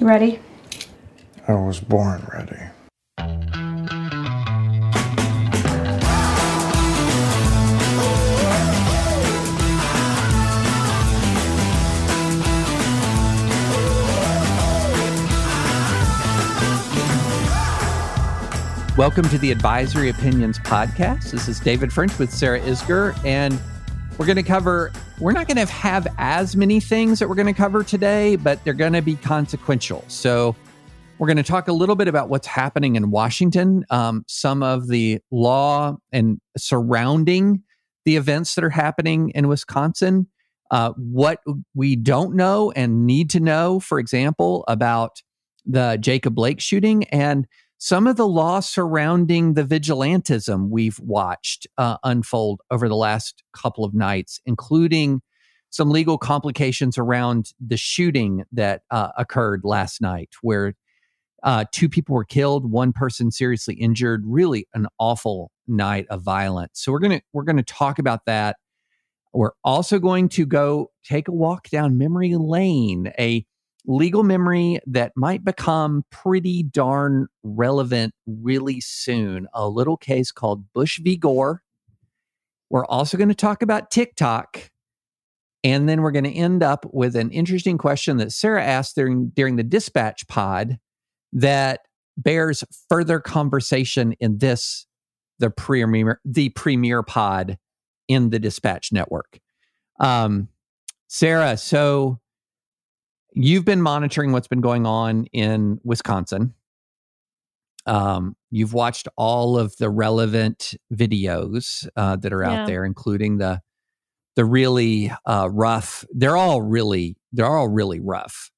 You ready? I was born ready. Welcome to the Advisory Opinions Podcast. This is David French with Sarah Isgur. and we're going to cover, we're not going to have as many things that we're going to cover today, but they're going to be consequential. So, we're going to talk a little bit about what's happening in Washington, um, some of the law and surrounding the events that are happening in Wisconsin, uh, what we don't know and need to know, for example, about the Jacob Blake shooting, and some of the law surrounding the vigilantism we've watched uh, unfold over the last couple of nights, including some legal complications around the shooting that uh, occurred last night, where uh, two people were killed, one person seriously injured. Really, an awful night of violence. So we're gonna we're gonna talk about that. We're also going to go take a walk down memory lane, a legal memory that might become pretty darn relevant really soon. A little case called Bush v. Gore. We're also going to talk about TikTok. And then we're going to end up with an interesting question that Sarah asked during, during the dispatch pod that bears further conversation in this, the premier, the premier pod in the dispatch network. Um, Sarah, so you've been monitoring what's been going on in Wisconsin. Um, you've watched all of the relevant videos uh, that are yeah. out there, including the the really uh, rough. They're all really they're all really rough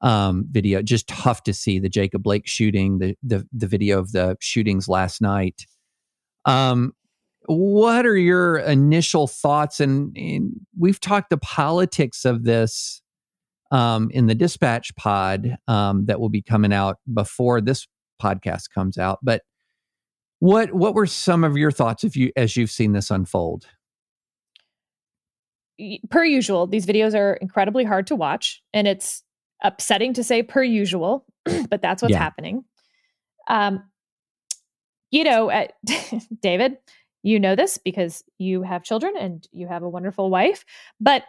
um, video. Just tough to see the Jacob Blake shooting, the the the video of the shootings last night. Um, what are your initial thoughts? And, and we've talked the politics of this um, in the dispatch pod um, that will be coming out before this podcast comes out. But what what were some of your thoughts if you as you've seen this unfold? Per usual, these videos are incredibly hard to watch, and it's upsetting to say per usual, but that's what's yeah. happening. Um, you know, uh, David, you know this because you have children and you have a wonderful wife, but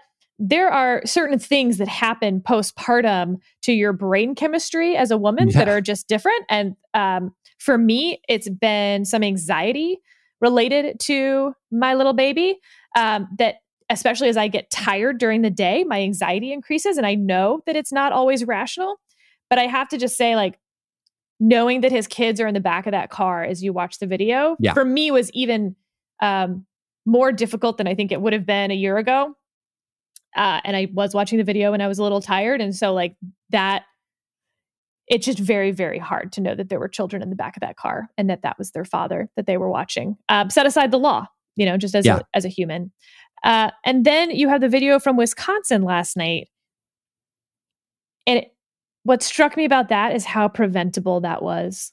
there are certain things that happen postpartum to your brain chemistry as a woman yeah. that are just different. And um, for me, it's been some anxiety related to my little baby um, that especially as I get tired during the day, my anxiety increases. And I know that it's not always rational, but I have to just say, like, knowing that his kids are in the back of that car as you watch the video, yeah. for me was even um, more difficult than I think it would have been a year ago uh, and I was watching the video and I was a little tired. And so, like, that, it's just very, very hard to know that there were children in the back of that car and that that was their father that they were watching. Um, set aside the law, you know, just as, yeah. a, as a human. Uh, and then you have the video from Wisconsin last night. And it, what struck me about that is how preventable that was.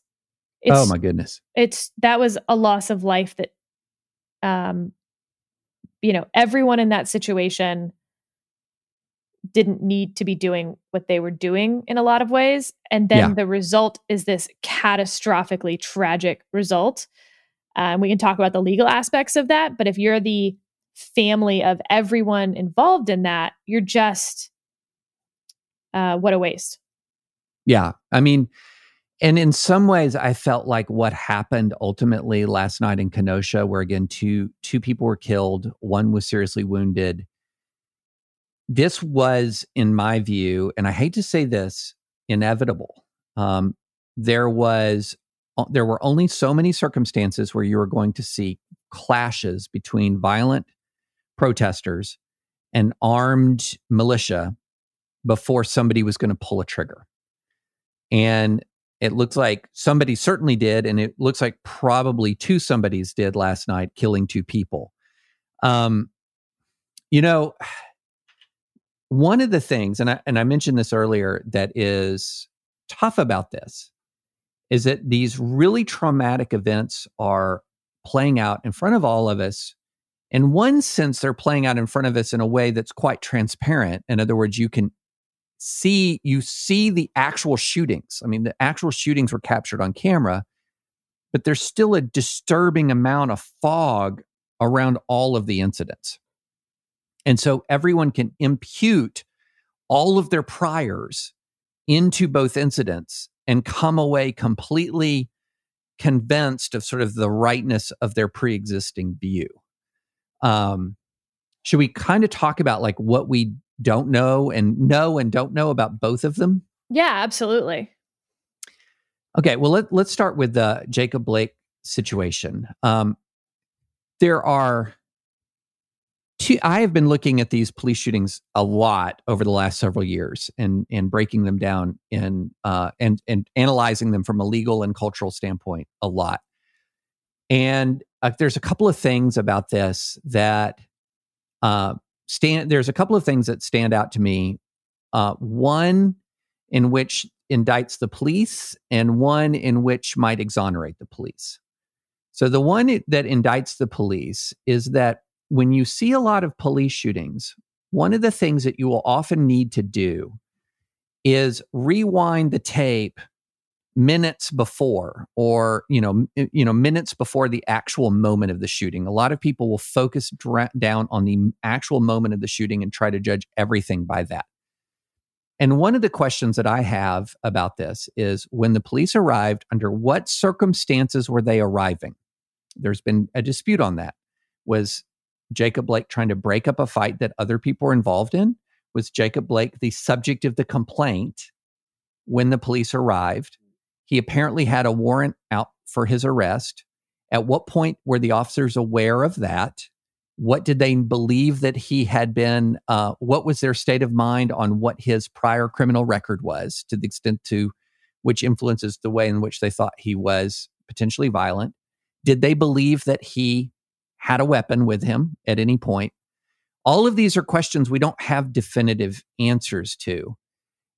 It's, oh my goodness. It's that was a loss of life that um you know, everyone in that situation didn't need to be doing what they were doing in a lot of ways. And then yeah. the result is this catastrophically tragic result. And um, we can talk about the legal aspects of that. But if you're the family of everyone involved in that, you're just, uh, what a waste. Yeah. I mean, and in some ways, I felt like what happened ultimately last night in Kenosha, where again two two people were killed, one was seriously wounded this was, in my view, and I hate to say this, inevitable. Um, there was there were only so many circumstances where you were going to see clashes between violent protesters and armed militia before somebody was going to pull a trigger. And it looks like somebody certainly did, and it looks like probably two somebodies did last night, killing two people. Um, you know, one of the things, and I, and I mentioned this earlier, that is tough about this is that these really traumatic events are playing out in front of all of us. In one sense, they're playing out in front of us in a way that's quite transparent. In other words, you can see you see the actual shootings. I mean, the actual shootings were captured on camera, but there's still a disturbing amount of fog around all of the incidents. And so everyone can impute all of their priors into both incidents and come away completely convinced of sort of the rightness of their pre-existing view. Um, should we kind of talk about like what we don't know and know and don't know about both of them? Yeah, absolutely. Okay, well let, let's start with the Jacob Blake situation. Um, there are two, I have been looking at these police shootings a lot over the last several years and and breaking them down and uh, and and analyzing them from a legal and cultural standpoint a lot. And uh, there's a couple of things about this that uh, stand. There's a couple of things that stand out to me. Uh, one in which indicts the police, and one in which might exonerate the police. So the one that indicts the police is that when you see a lot of police shootings, one of the things that you will often need to do is rewind the tape minutes before or you know eh, you know minutes before the actual moment of the shooting. A lot of people will focus dra- down on the actual moment of the shooting and try to judge everything by that. And one of the questions that i have about this is when the police arrived under what circumstances were they arriving? There's been a dispute on that. Was Jacob Blake trying to break up a fight that other people were involved in? Was Jacob Blake the subject of the complaint when the police arrived? He apparently had a warrant out for his arrest. At what point were the officers aware of that? What did they believe that he had been? Uh, what was their state of mind on what his prior criminal record was, to the extent to which influences the way in which they thought he was potentially violent? Did they believe that he had a weapon with him at any point? All of these are questions we don't have definitive answers to.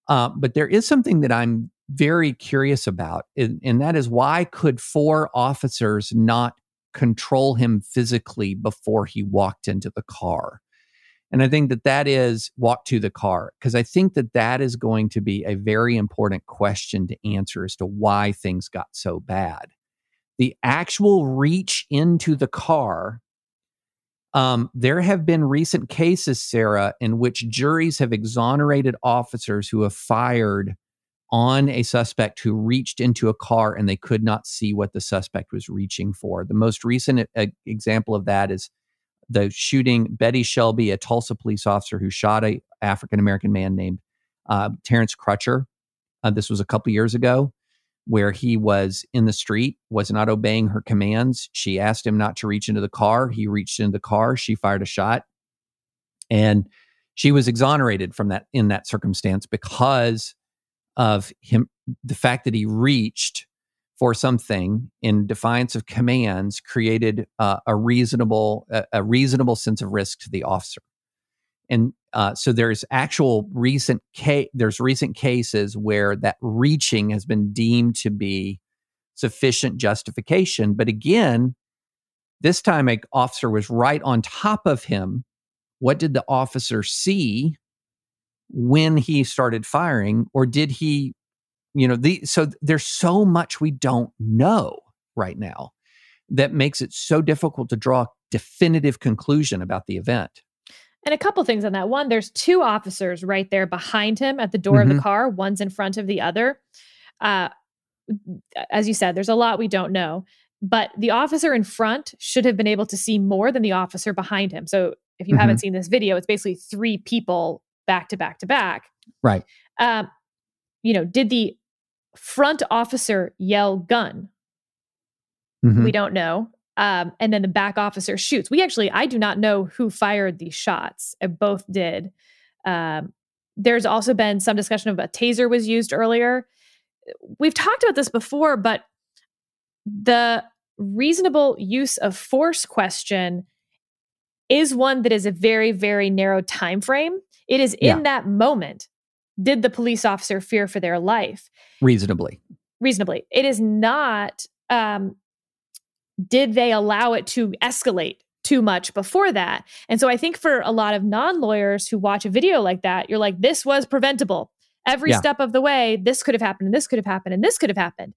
Uh, but there is something that I'm very curious about, and, and that is why could four officers not control him physically before he walked into the car? And I think that that is walk to the car, because I think that that is going to be a very important question to answer as to why things got so bad the actual reach into the car, um, there have been recent cases, Sarah, in which juries have exonerated officers who have fired on a suspect who reached into a car and they could not see what the suspect was reaching for. The most recent uh, example of that is the shooting Betty Shelby, a Tulsa police officer who shot a African American man named uh, Terrence Crutcher. Uh, this was a couple years ago where he was in the street, was not obeying her commands. She asked him not to reach into the car. He reached into the car. She fired a shot. And she was exonerated from that in that circumstance because of him, the fact that he reached for something in defiance of commands created uh, a reasonable a, a reasonable sense of risk to the officer and uh, so there's actual recent case there's recent cases where that reaching has been deemed to be sufficient justification. But again this time an officer was right on top of him. What did the officer see when he started firing? Or did he you know the so there's so much we don't know right now that makes it so difficult to draw a definitive conclusion about the event and a couple things on that. One, there's two officers right there behind him at the door mm-hmm. of the mm-hmm. car, one's in front of the other. Uh, as you said, there's a lot we don't know, but the officer in front should have been able to see more than the officer behind him. So if you mm-hmm. haven't seen this video, it's basically three people back to back to back. Right. Um, you know, did the front officer yell gun? Mm-hmm. We don't know um, and then the back officer shoots. We actually, I do not know who fired these shots. Uh, both did. Um, there's also been some discussion of a taser was used earlier. We've talked about this before, but the reasonable use of force question is one that is a very, very narrow time frame. It is in yeah. that moment. Did the police officer fear for their life? Reasonably. Reasonably. It is not um, did they allow it to escalate too much before that. And so I think for a lot of non lawyers who watch a video like that, you're like, this was preventable. Every yeah. step of the way, this could have happened, and this could have happened, and this could have happened.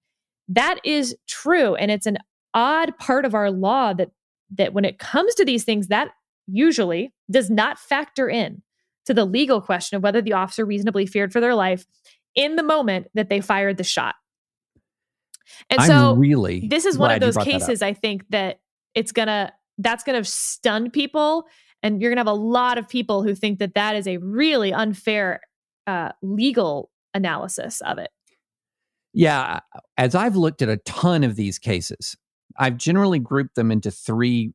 That is true. And it's an odd part of our law that that when it comes to these things, that usually does not factor in to the legal question of whether the officer reasonably feared for their life in the moment that they fired the shot. And I'm so really this is one of those cases I think that it's going to that's going to stun people and you're going to have a lot of people who think that that is a really unfair uh, legal analysis of it. Yeah, as I've looked at a ton of these cases, I've generally grouped them into three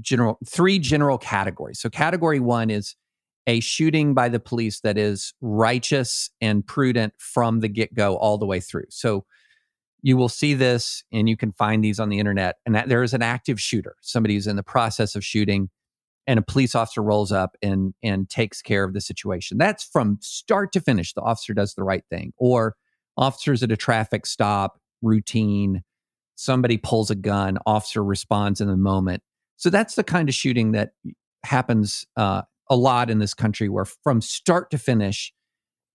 general three general categories. So category 1 is a shooting by the police that is righteous and prudent from the get-go all the way through. So you will see this and you can find these on the internet. And that there is an active shooter somebody who's in the process of shooting and a police officer rolls up and and takes care of the situation. That's from start to finish the officer does the right thing. Or officers at a traffic stop routine somebody pulls a gun officer responds in the moment. So that's the kind of shooting that happens uh, a lot in this country where from start to finish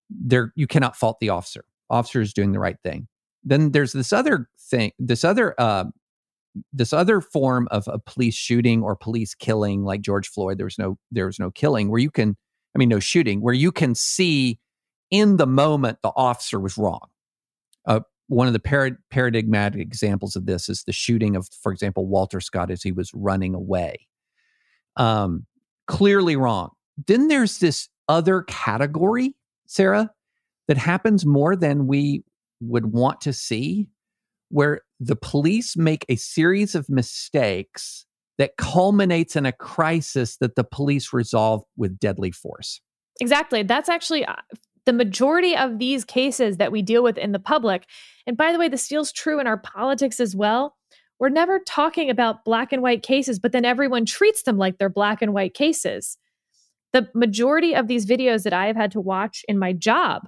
there you cannot fault the officer. Officer is doing the right thing then there's this other thing, this other uh, this other form of a police shooting or police killing, like George Floyd. There was no there was no killing where you can, I mean, no shooting where you can see in the moment the officer was wrong. Uh, one of the parad- paradigmatic examples of this is the shooting of, for example, Walter Scott as he was running away. Um, clearly wrong. Then there's this other category, Sarah, that happens more than we would want to see where the police make a series of mistakes that culminates in a crisis that the police resolve with deadly force. Exactly. That's actually uh, the majority of these cases that we deal with in the public. And by the way, this feels true in our politics as well. We're never talking about black and white cases, but then everyone treats them like they're black and white cases. The majority of these videos that I have had to watch in my job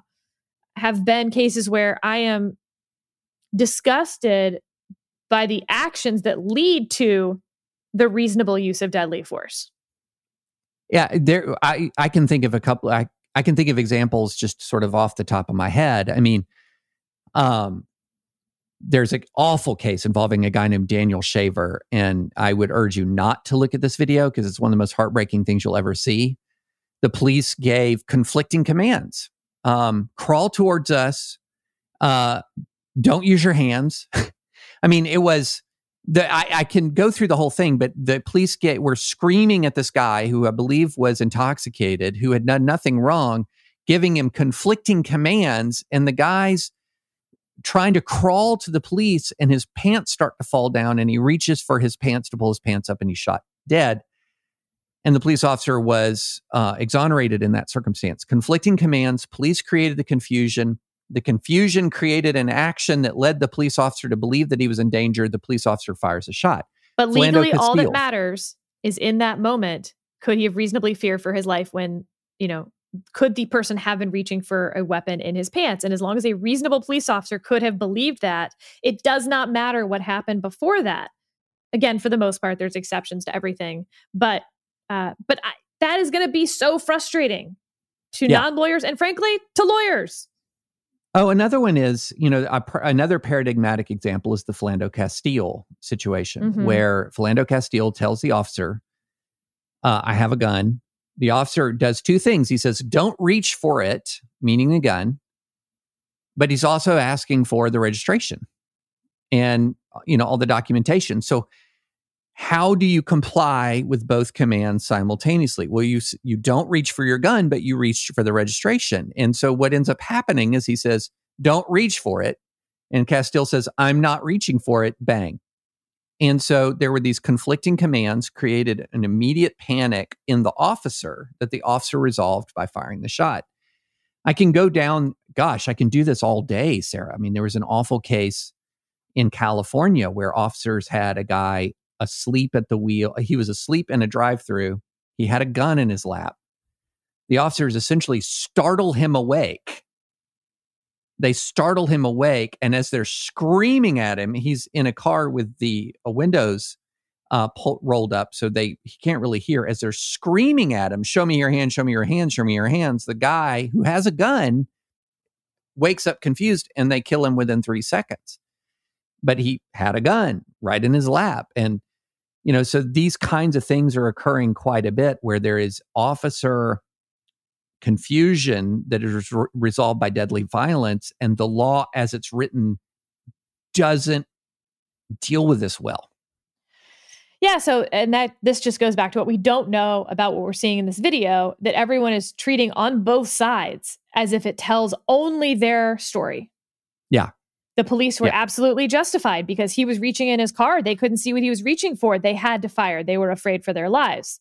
have been cases where I am disgusted by the actions that lead to the reasonable use of deadly force. Yeah, there I I can think of a couple I I can think of examples just sort of off the top of my head. I mean, um there's an awful case involving a guy named Daniel Shaver and I would urge you not to look at this video because it's one of the most heartbreaking things you'll ever see. The police gave conflicting commands um, crawl towards us. Uh, don't use your hands. I mean, it was the I, I, can go through the whole thing, but the police get were screaming at this guy who I believe was intoxicated, who had done nothing wrong, giving him conflicting commands, and the guy's trying to crawl to the police, and his pants start to fall down, and he reaches for his pants to pull his pants up, and he's shot dead and the police officer was uh, exonerated in that circumstance. Conflicting commands, police created the confusion. The confusion created an action that led the police officer to believe that he was in danger. The police officer fires a shot. But legally, all that matters is in that moment, could he have reasonably feared for his life when, you know, could the person have been reaching for a weapon in his pants? And as long as a reasonable police officer could have believed that, it does not matter what happened before that. Again, for the most part, there's exceptions to everything. But uh, but I, that is going to be so frustrating to yeah. non lawyers and, frankly, to lawyers. Oh, another one is, you know, a, another paradigmatic example is the Philando Castile situation, mm-hmm. where Philando Castile tells the officer, uh, I have a gun. The officer does two things. He says, don't reach for it, meaning the gun, but he's also asking for the registration and, you know, all the documentation. So how do you comply with both commands simultaneously? Well you you don't reach for your gun but you reach for the registration. And so what ends up happening is he says don't reach for it. And castile says i'm not reaching for it. Bang. And so there were these conflicting commands created an immediate panic in the officer that the officer resolved by firing the shot. I can go down gosh i can do this all day sarah. I mean there was an awful case in california where officers had a guy asleep at the wheel. He was asleep in a drive through. He had a gun in his lap. The officers essentially startle him awake. They startle him awake. And as they're screaming at him, he's in a car with the uh, windows uh, pull, rolled up, so they he can't really hear as they're screaming at him, "Show me your hands! Show me your hands! Show me your hands!" The guy who has a gun wakes up confused, and they kill him within three seconds. But he had a gun right in his lap, and you know, so these kinds of things are occurring quite a bit where there is officer confusion that is re- resolved by deadly violence, and the law as it's written doesn't deal with this well. Yeah, so and that this just goes back to what we don't know about what we're seeing in this video that everyone is treating on both sides as if it tells only their story. Yeah. The police were Yeah. absolutely justified because he was reaching in his car. They couldn't see what he was reaching for. They had to fire. They were afraid for their lives.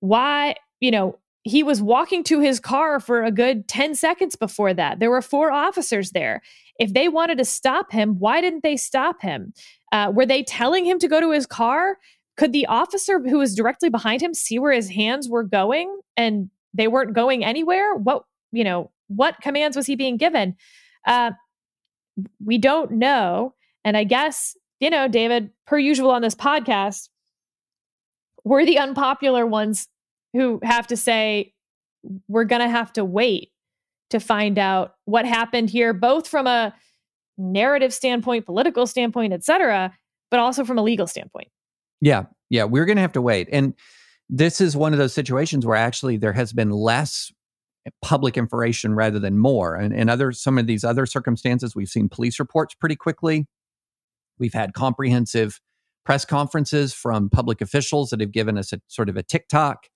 Why, you know, he was walking to his car for a good 10 seconds before that. There were four officers there. If they wanted to stop him, why didn't they stop him? Uh, were they telling him to go to his car? Could the officer who was directly behind him see where his hands were going and they weren't going anywhere? What, you know, what commands was he being given? Uh, we don't know. And I guess, you know, David, per usual on this podcast, we're the unpopular ones who have to say, we're going to have to wait to find out what happened here, both from a narrative standpoint, political standpoint, et cetera, but also from a legal standpoint. Yeah, yeah, we're going to have to wait. And this is one of those situations where actually there has been less public information rather than more. And in other some of these other circumstances, we've seen police reports pretty quickly. We've had comprehensive press conferences from public officials that have given us a sort of a tick-tock.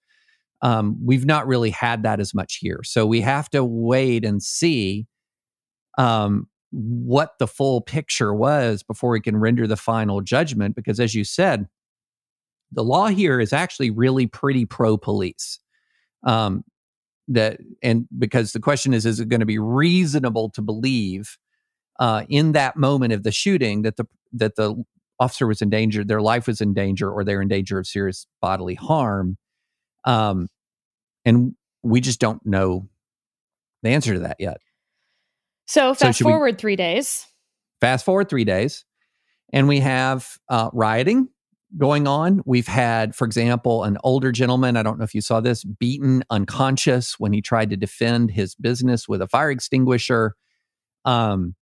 Um, we've not really had that as much here, so we have to wait and see um, what the full picture was before we can render the final judgment. Because, as you said, the law here is actually really pretty pro police. Um, that and because the question is, is it going to be reasonable to believe uh, in that moment of the shooting that the that the officer was in danger, their life was in danger, or they're in danger of serious bodily harm? Um, and we just don't know the answer to that yet. So fast we- forward three days. Fast forward three days, and we have uh, rioting going on. We've had, for example, an older gentleman, I don't know if you saw this, beaten unconscious when he tried to defend his business with a fire extinguisher. Um,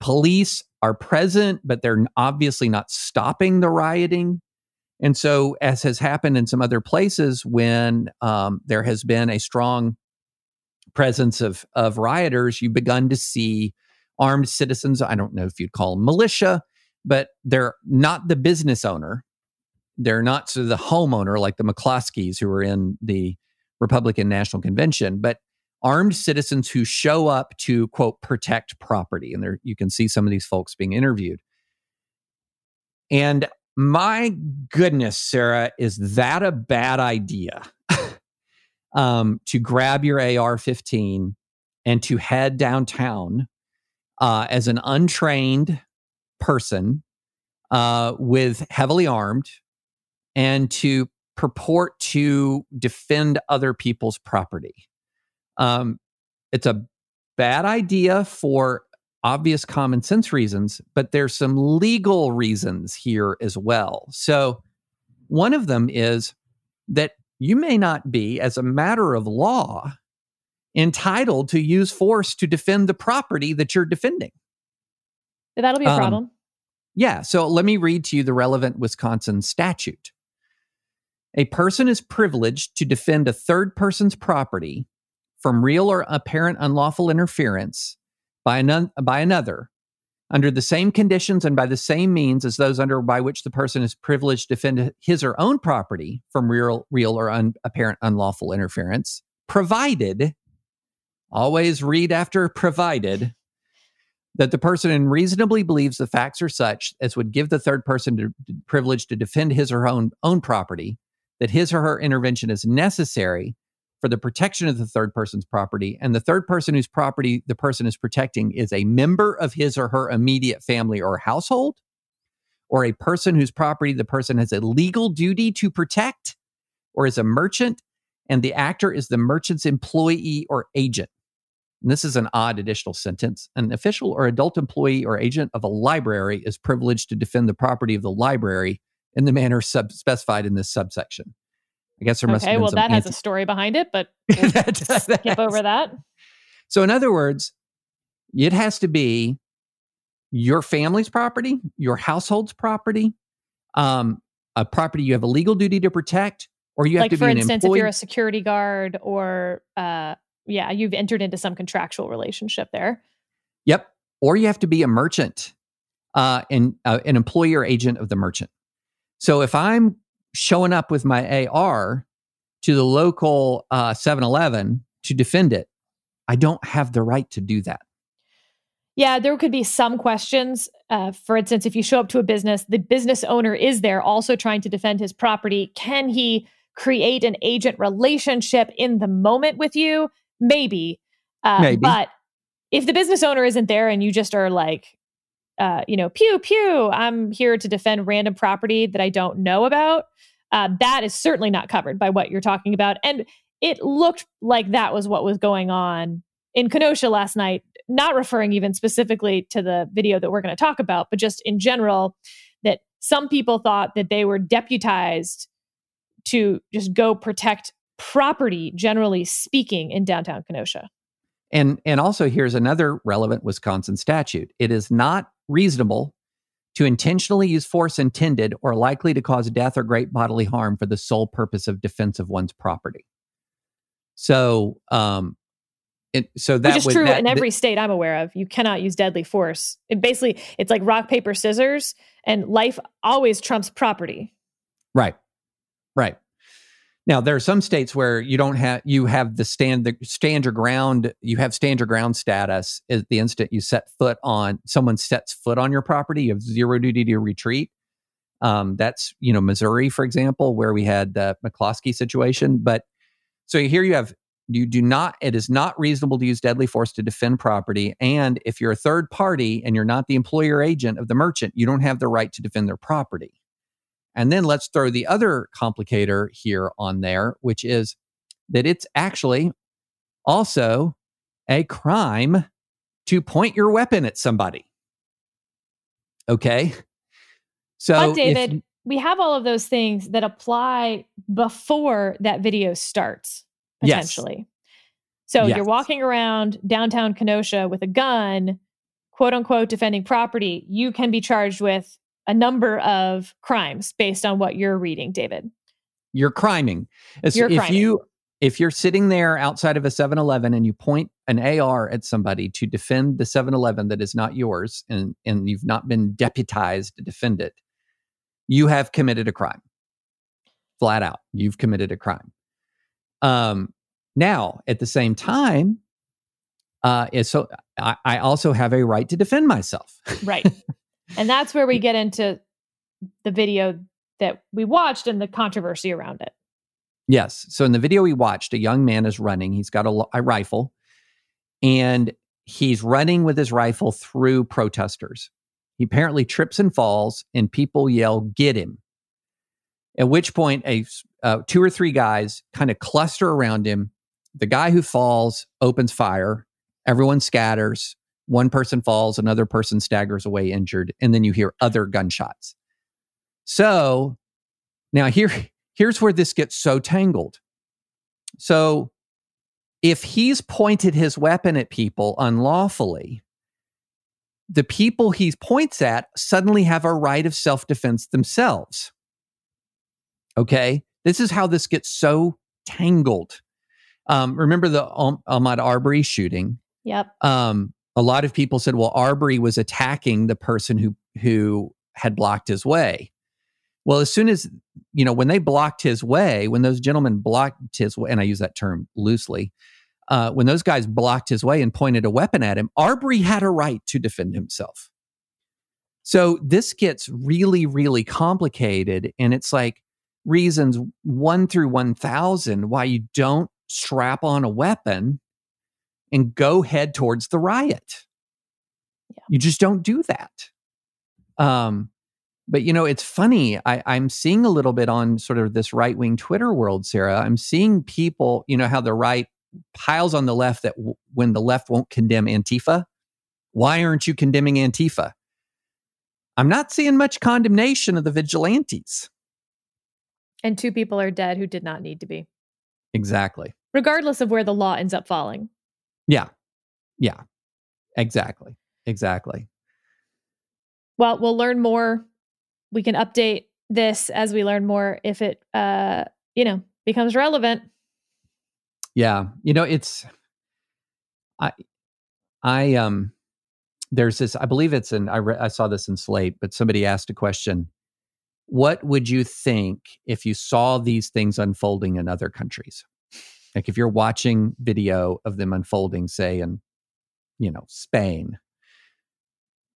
police are present, but they're obviously not stopping the rioting. And so, as has happened in some other places, when um, there has been a strong presence of of rioters, you've begun to see armed citizens. I don't know if you'd call them militia, but they're not the business owner. They're not so the homeowner like the McCloskeys who are in the Republican National Convention, but armed citizens who show up to quote protect property. And there you can see some of these folks being interviewed. And my goodness, Sarah, is that a bad idea? um, to grab your AR 15 and to head downtown uh, as an untrained person uh, with heavily armed and to purport to defend other people's property. Um, it's a bad idea for obvious common sense reasons, but there's some legal reasons here as well. So, one of them is that you may not be, as a matter of law, entitled to use force to defend the property that you're defending. That'll be a Um, problem. Yeah. So let me read to you the relevant Wisconsin statute. A person is privileged to defend a third person's property from real or apparent unlawful interference by, by another under the same conditions and by the same means as those under by which the person is privileged to defend his or own property from real, real or un- apparent unlawful interference, provided, always read after provided, that the person reasonably believes the facts are such as would give the third person to, privilege to defend his or her own, own property, that his or her intervention is necessary for the protection of the third person's property, and the third person whose property the person is protecting is a member of his or her immediate family or household, or a person whose property the person has a legal duty to protect, or is a merchant, and the actor is the merchant's employee or agent. And this is an odd additional sentence. An official or adult employee or agent of a library is privileged to defend the property of the library in the manner sub- specified in this subsection. I guess there must okay, have been well, some that has a story behind it, but we'll That- skip over that. So, in other words, it has to be your family's property, your household's property, um, a property you have a legal duty to protect, or you have Like, to for be an instance, employee. if you're a security guard or, uh, yeah, you've entered into some contractual relationship there. Yep. Or you have to be a merchant uh, and uh, an employer agent of the merchant. So if I'm showing up with my AR to the local uh, 7-Eleven to defend it, I don't have the right to do that. Yeah, there could be some questions. Uh, for instance, if you show up to a business, the business owner is there also trying to defend his property. Can he create an agent relationship in the moment with you? Maybe. Uh, Maybe. But if the business owner isn't there and you just are like, uh, you know, pew, pew, I'm here to defend random property that I don't know about, uh, that is certainly not covered by what you're talking about. And it looked like that was what was going on in Kenosha last night, not referring even specifically to the video that we're going to talk about, but just in general, that some people thought that they were deputized to just go protect property, generally speaking, in downtown Kenosha. And and also here's another relevant Wisconsin statute. It is not reasonable to intentionally use force intended or likely to cause death or great bodily harm for the sole purpose of defense of one's property. So um it, so that Which is would- true that- in every state I'm aware of. You cannot use deadly force. It basically, it's like rock, paper, scissors, and life always trumps property. Right. Right. Now there are some states where you don't have you have the stand the stand your ground you have stand your ground status is the instant you set foot on someone sets foot on your property you have zero duty to retreat. Um, that's you know Missouri for example where we had the McCloskey situation. But so here you have you do not it is not reasonable to use deadly force to defend property and if you're a third party and you're not the employer agent of the merchant you don't have the right to defend their property. And then let's throw the other complicator here on there, which is that it's actually also a crime to point your weapon at somebody. Okay. So, but if- David, we have all of those things that apply before that video starts, Yes. potentially. So Yes. you're walking around downtown Kenosha with a gun, quote unquote, defending property. You can be charged with a number of crimes based on what you're reading, David. you're criming. As- You're if criming. you if you're sitting there outside of a 7-Eleven and you point an AR at somebody to defend the 7-Eleven that is not yours and and you've not been deputized to defend it, you have committed a crime. Flat out, you've committed a crime. Um, now, at the same time, uh, so I, I also have a right to defend myself. Right. and that's where we get into the video that we watched and the controversy around it. Yes. So in the video we watched, a young man is running. He's got a, a rifle and he's running with his rifle through protesters. He apparently trips and falls, and people yell, Get him. At which point, a uh, two or three guys kind of cluster around him. The guy who falls opens fire. Everyone scatters. One person falls, another person staggers away injured, and then you hear other gunshots. So now here, here's where this gets so tangled. So if he's pointed his weapon at people unlawfully, the people he points at suddenly have a right of self defense themselves. Okay. This is how this gets so tangled. Um, remember the Ahmaud Arbery shooting? Yep. um, a lot of people said, well, Arbery was attacking the person who who had blocked his way. Well, as soon as you know, when they blocked his way, when those gentlemen blocked his way, and I use that term loosely, uh, when those guys blocked his way and pointed a weapon at him, Arbery had a right to defend himself. So this gets really, really complicated, and it's like reasons one through one thousand why you don't strap on a weapon and go head towards the riot. Yeah. You just don't do that. Um, but you know, it's funny. I, I'm seeing a little bit on sort of this right wing Twitter world, Sarah. I'm seeing people, you know, how the right piles on the left that w- when the left won't condemn Antifa, why aren't you condemning Antifa? I'm not seeing much condemnation of the vigilantes. And two people are dead who did not need to be. Exactly. Regardless of where the law ends up falling. Yeah. Yeah. Exactly. Exactly. Well, we'll learn more. We can update this as we learn more if it uh, you know, becomes relevant. Yeah. You know, it's I I um there's this I believe it's in I re, I saw this in Slate, but somebody asked a question. What would you think if you saw these things unfolding in other countries? Like if you're watching video of them unfolding say in you know, Spain,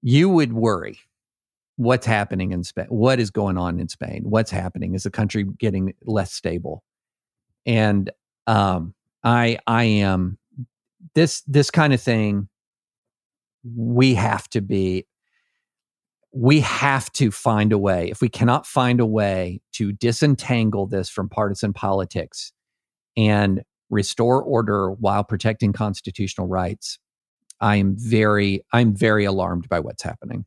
you would worry what's happening in Spain, what is going on in Spain, what's happening, is the country getting less stable? And um, I I am this this kind of thing. We have to be. We have to find a way. If we cannot find a way to disentangle this from partisan politics and restore order while protecting constitutional rights, I am very I'm very alarmed by what's happening.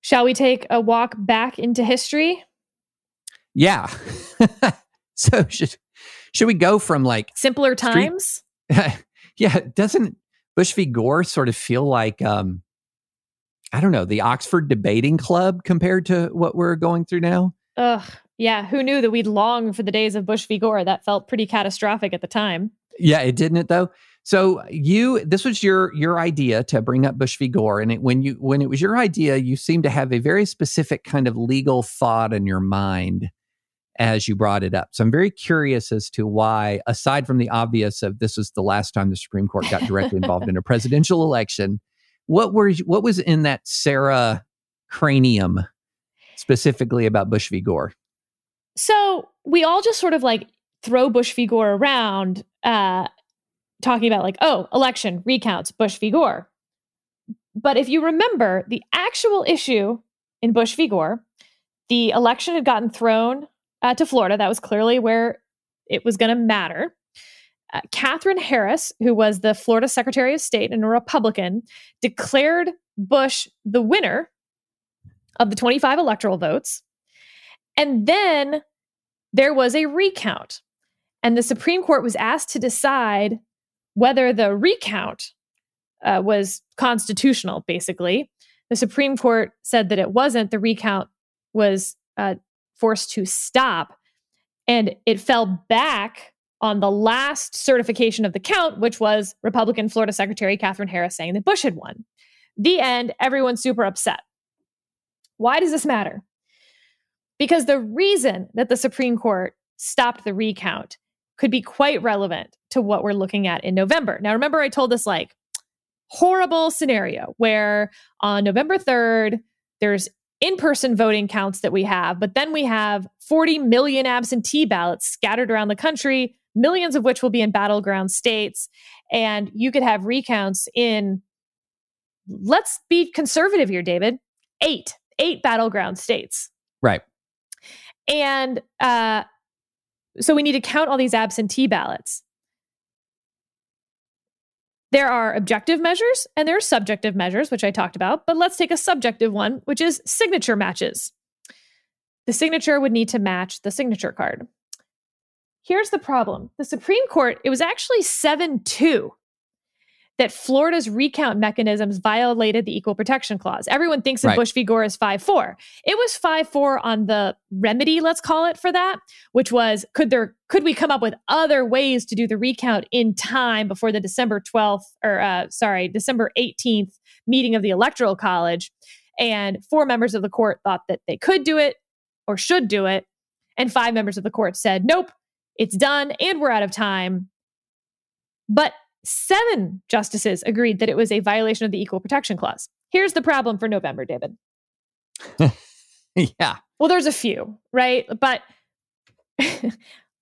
Shall we take a walk back into history? Yeah. so should should we go from like simpler times? yeah, doesn't Bush v. Gore sort of feel like um I don't know, the Oxford debating club compared to what we're going through now? Ugh. Yeah, who knew that we'd long for the days of Bush v. Gore? That felt pretty catastrophic at the time. Yeah, it didn't it though? So you, this was your your idea to bring up Bush v. Gore, and it, when you when it was your idea, you seemed to have a very specific kind of legal thought in your mind as you brought it up. So I'm very curious as to why, aside from the obvious of this was the last time the Supreme Court got directly involved in a presidential election, what were what was in that Sarah cranium specifically about Bush v. Gore? So we all just sort of like throw Bush v. Gore around. Uh, talking about like, oh, election recounts, Bush v. Gore. But if you remember the actual issue in Bush v. Gore, the election had gotten thrown uh, to Florida. That was clearly where it was going to matter. Uh, Katherine Harris, who was the Florida Secretary of State and a Republican, declared Bush the winner of the 25 electoral votes. And then there was a recount. And the Supreme Court was asked to decide whether the recount uh, was constitutional, basically. The Supreme Court said that it wasn't. The recount was uh, forced to stop. And it fell back on the last certification of the count, which was Republican Florida Secretary Katherine Harris saying that Bush had won. The end, everyone's super upset. Why does this matter? Because the reason that the Supreme Court stopped the recount could be quite relevant to what we're looking at in November. Now, remember, I told this like horrible scenario where on November 3rd, there's in person voting counts that we have, but then we have 40 million absentee ballots scattered around the country, millions of which will be in battleground states. And you could have recounts in, let's be conservative here, David, eight, eight battleground states. Right. And uh, so we need to count all these absentee ballots. There are objective measures and there are subjective measures, which I talked about, but let's take a subjective one, which is signature matches. The signature would need to match the signature card. Here's the problem the Supreme Court, it was actually 7 2 that Florida's recount mechanisms violated the Equal Protection Clause. Everyone thinks of right. Bush v. Gore as 5 4. It was 5 4 on the remedy, let's call it, for that, which was could there could we come up with other ways to do the recount in time before the December 12th or uh, sorry, December 18th meeting of the Electoral College? And four members of the court thought that they could do it or should do it. And five members of the court said, nope, it's done and we're out of time. But Seven justices agreed that it was a violation of the Equal Protection Clause. Here's the problem for November, David. yeah. Well, there's a few, right? But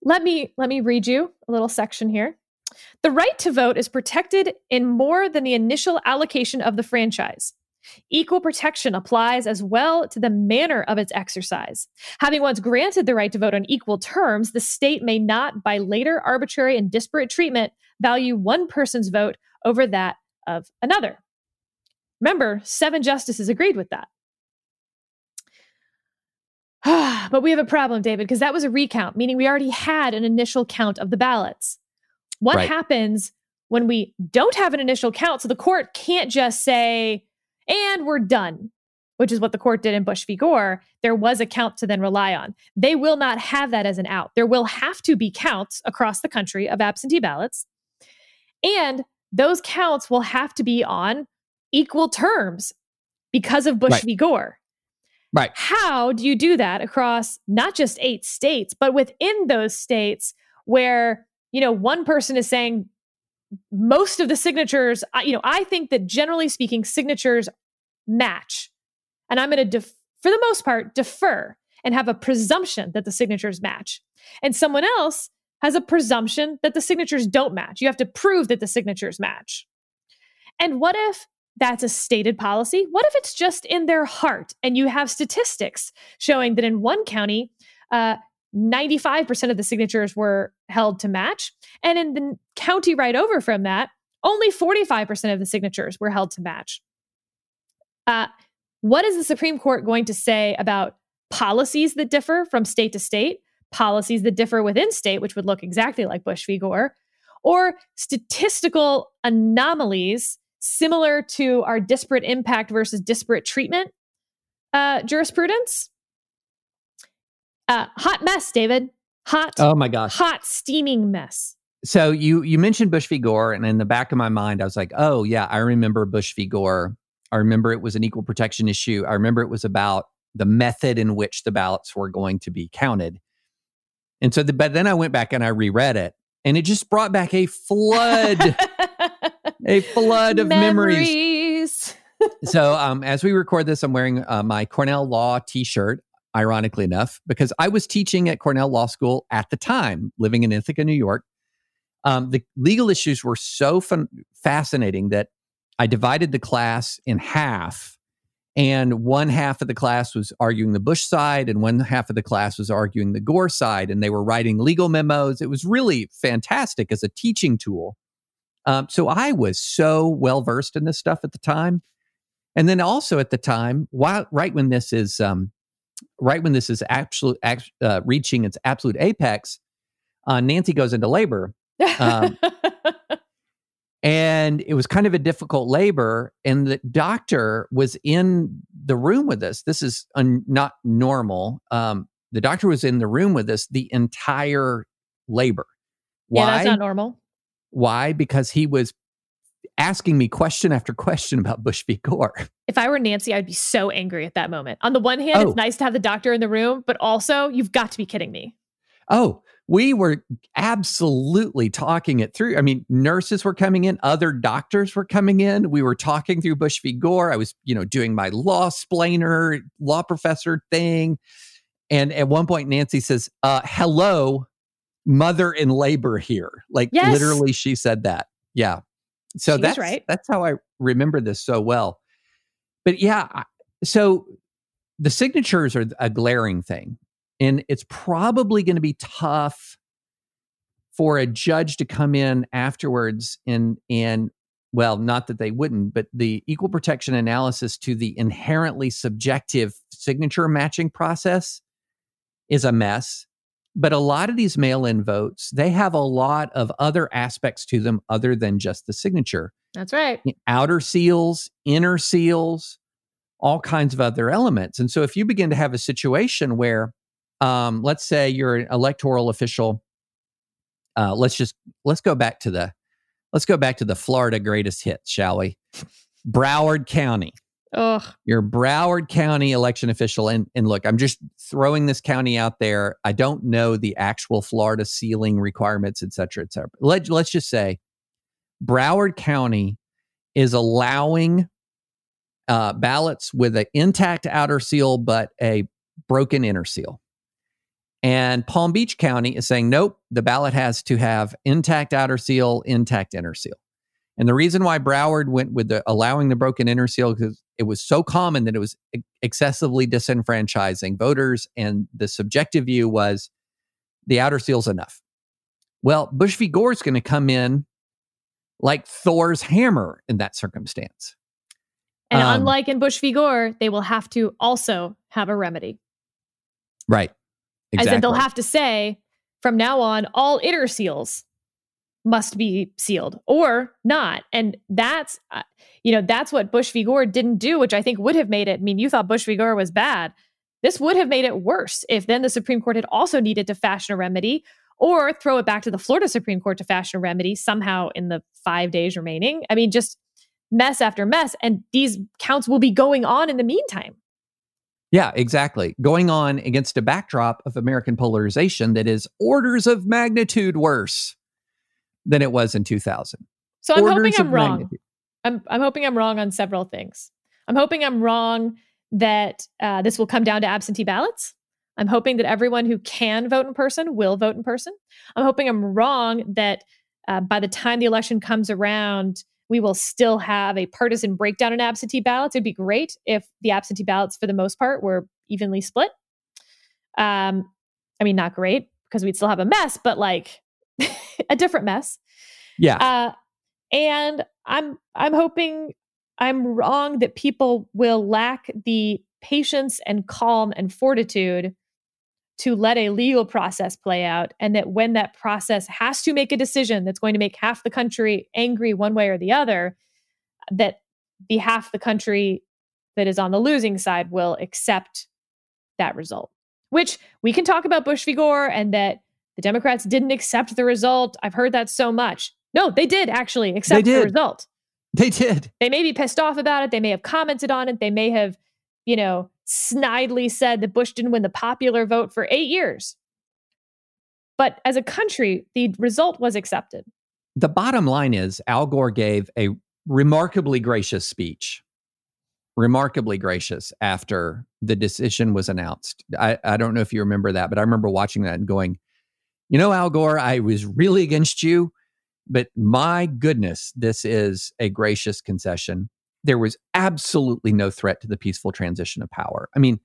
let me let me read you a little section here. The right to vote is protected in more than the initial allocation of the franchise. Equal protection applies as well to the manner of its exercise. Having once granted the right to vote on equal terms, the state may not, by later arbitrary and disparate treatment, value one person's vote over that of another. Remember, seven justices agreed with that. but we have a problem, David, because that was a recount, meaning we already had an initial count of the ballots. What right. happens when we don't have an initial count? So the court can't just say, and we're done, which is what the court did in Bush v. Gore. There was a count to then rely on. They will not have that as an out. There will have to be counts across the country of absentee ballots. And those counts will have to be on equal terms because of Bush right. v. Gore. Right. How do you do that across not just eight states, but within those states where, you know, one person is saying most of the signatures, you know, I think that generally speaking, signatures match. And I'm going to, def- for the most part, defer and have a presumption that the signatures match. And someone else has a presumption that the signatures don't match. You have to prove that the signatures match. And what if that's a stated policy. What if it's just in their heart and you have statistics showing that in one county, uh, 95% of the signatures were held to match. And in the county right over from that, only 45% of the signatures were held to match. Uh, what is the Supreme Court going to say about policies that differ from state to state, policies that differ within state, which would look exactly like Bush v. Gore, or statistical anomalies similar to our disparate impact versus disparate treatment uh, jurisprudence. Uh, hot mess, David. Hot. Oh my gosh. Hot steaming mess. So you you mentioned Bush v. Gore, and in the back of my mind, I was like, oh yeah, I remember Bush v. Gore. I remember it was an equal protection issue. I remember it was about the method in which the ballots were going to be counted. And so, the, but then I went back and I reread it, and it just brought back a flood a flood of memories. memories. so, um, as we record this, I'm wearing uh, my Cornell Law T-shirt. Ironically enough, because I was teaching at Cornell Law School at the time, living in Ithaca, New York. Um, the legal issues were so fun- fascinating that I divided the class in half, and one half of the class was arguing the Bush side, and one half of the class was arguing the Gore side, and they were writing legal memos. It was really fantastic as a teaching tool. Um, so I was so well versed in this stuff at the time. And then also at the time, while right when this is um, right when this is absolute uh, reaching its absolute apex, uh, Nancy goes into labor. Um, and it was kind of a difficult labor and the doctor was in the room with us this is un- not normal um, the doctor was in the room with us the entire labor Why? yeah that's not normal why? Because he was asking me question after question about Bush v. Gore. If I were Nancy, I'd be so angry at that moment. On the one hand, oh. it's nice to have the doctor in the room, but also, you've got to be kidding me. Oh, we were absolutely talking it through. I mean, nurses were coming in, other doctors were coming in. We were talking through Bush v. Gore. I was, you know, doing my law splainer, law professor thing. And at one point, Nancy says, uh, hello, mother in labor here. Like yes. literally, she said that. Yeah. So that's right. That's how I remember this so well. But yeah, so the signatures are a glaring thing, and it's probably going to be tough for a judge to come in afterwards and and well, not that they wouldn't, but the equal protection analysis to the inherently subjective signature matching process is a mess but a lot of these mail in votes, they have a lot of other aspects to them other than just the signature. That's right. Outer seals, inner seals, all kinds of other elements. And so if you begin to have a situation where, um, let's say you're an electoral official, uh, let's just let's go back to the let's go back to the Florida greatest hits, shall we? Broward County. Ugh. You're Broward County election official. And, and look, I'm just throwing this county out there. I don't know the actual Florida sealing requirements, et cetera, et cetera. Let, let's just say Broward County is allowing uh, ballots with an intact outer seal, but a broken inner seal. And Palm Beach County is saying, nope, the ballot has to have intact outer seal, intact inner seal. And the reason why Broward went with the allowing the broken inner seal because it was so common that it was excessively disenfranchising voters, and the subjective view was the outer seal's enough. Well, Bush v. Gore is going to come in like Thor's hammer in that circumstance. And um, unlike in Bush v. Gore, they will have to also have a remedy. Right. Exactly. As in they'll have to say, from now on, all inner seals must be sealed or not. And that's, uh, you know, that's what Bush v. Gore didn't do, which I think would have made it. I mean, you thought Bush v. Gore was bad. This would have made it worse if then the Supreme Court had also needed to fashion a remedy or throw it back to the Florida Supreme Court to fashion a remedy somehow in the five days remaining. I mean, just mess after mess. And these counts will be going on in the meantime. Yeah, exactly. Going on against a backdrop of American polarization that is orders of magnitude worse than it was in 2000. So I'm orders hoping I'm wrong. I'm, I'm hoping I'm wrong on several things. I'm hoping I'm wrong that uh, this will come down to absentee ballots. I'm hoping that everyone who can vote in person will vote in person. I'm hoping I'm wrong that uh, by the time the election comes around, we will still have a partisan breakdown in absentee ballots. It'd be great if the absentee ballots, for the most part, were evenly split. Um, I mean, not great because we'd still have a mess, but like a different mess. Yeah. Uh, and I'm I'm hoping I'm wrong that people will lack the patience and calm and fortitude to let a legal process play out and that when that process has to make a decision that's going to make half the country angry one way or the other that the half the country that is on the losing side will accept that result. Which we can talk about bush v. Gore and that the democrats didn't accept the result. I've heard that so much. No they did actually accept did. the result. They did. They may be pissed off about it. They may have commented on it. They may have you know snidely said that Bush didn't win the popular vote for eight years. But as a country, the result was accepted. The bottom line is Al Gore gave a remarkably gracious speech, remarkably gracious after the decision was announced. I, I don't know if you remember that, but I remember watching that and going, you know, Al Gore, I was really against you, but my goodness, this is a gracious concession there was absolutely no threat to the peaceful transition of power. I mean,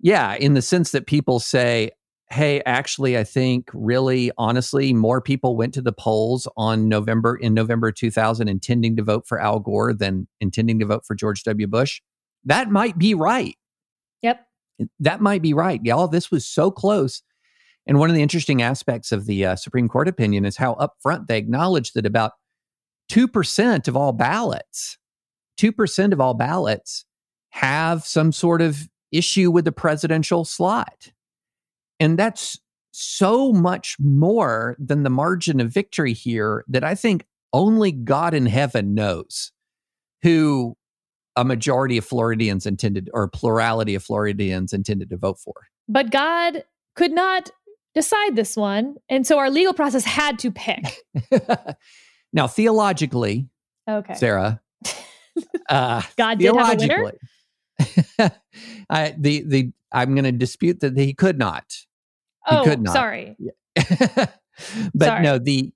yeah, in the sense that people say, hey, actually, I think really honestly, more people went to the polls on November in November 2000 intending to vote for Al Gore than intending to vote for George W. Bush. That might be right. Yep. That might be right. Y'all, this was so close. And one of the interesting aspects of the uh, Supreme Court opinion is how upfront they acknowledge that about 2% of all ballots 2% of all ballots have some sort of issue with the presidential slot. And that's so much more than the margin of victory here that I think only God in heaven knows who a majority of Floridians intended or a plurality of Floridians intended to vote for. But God could not decide this one. And so our legal process had to pick. now, theologically, okay. Sarah, uh, God did have a winner. I, the the I'm going to dispute that he could not. He oh, could not. sorry. but sorry. no, the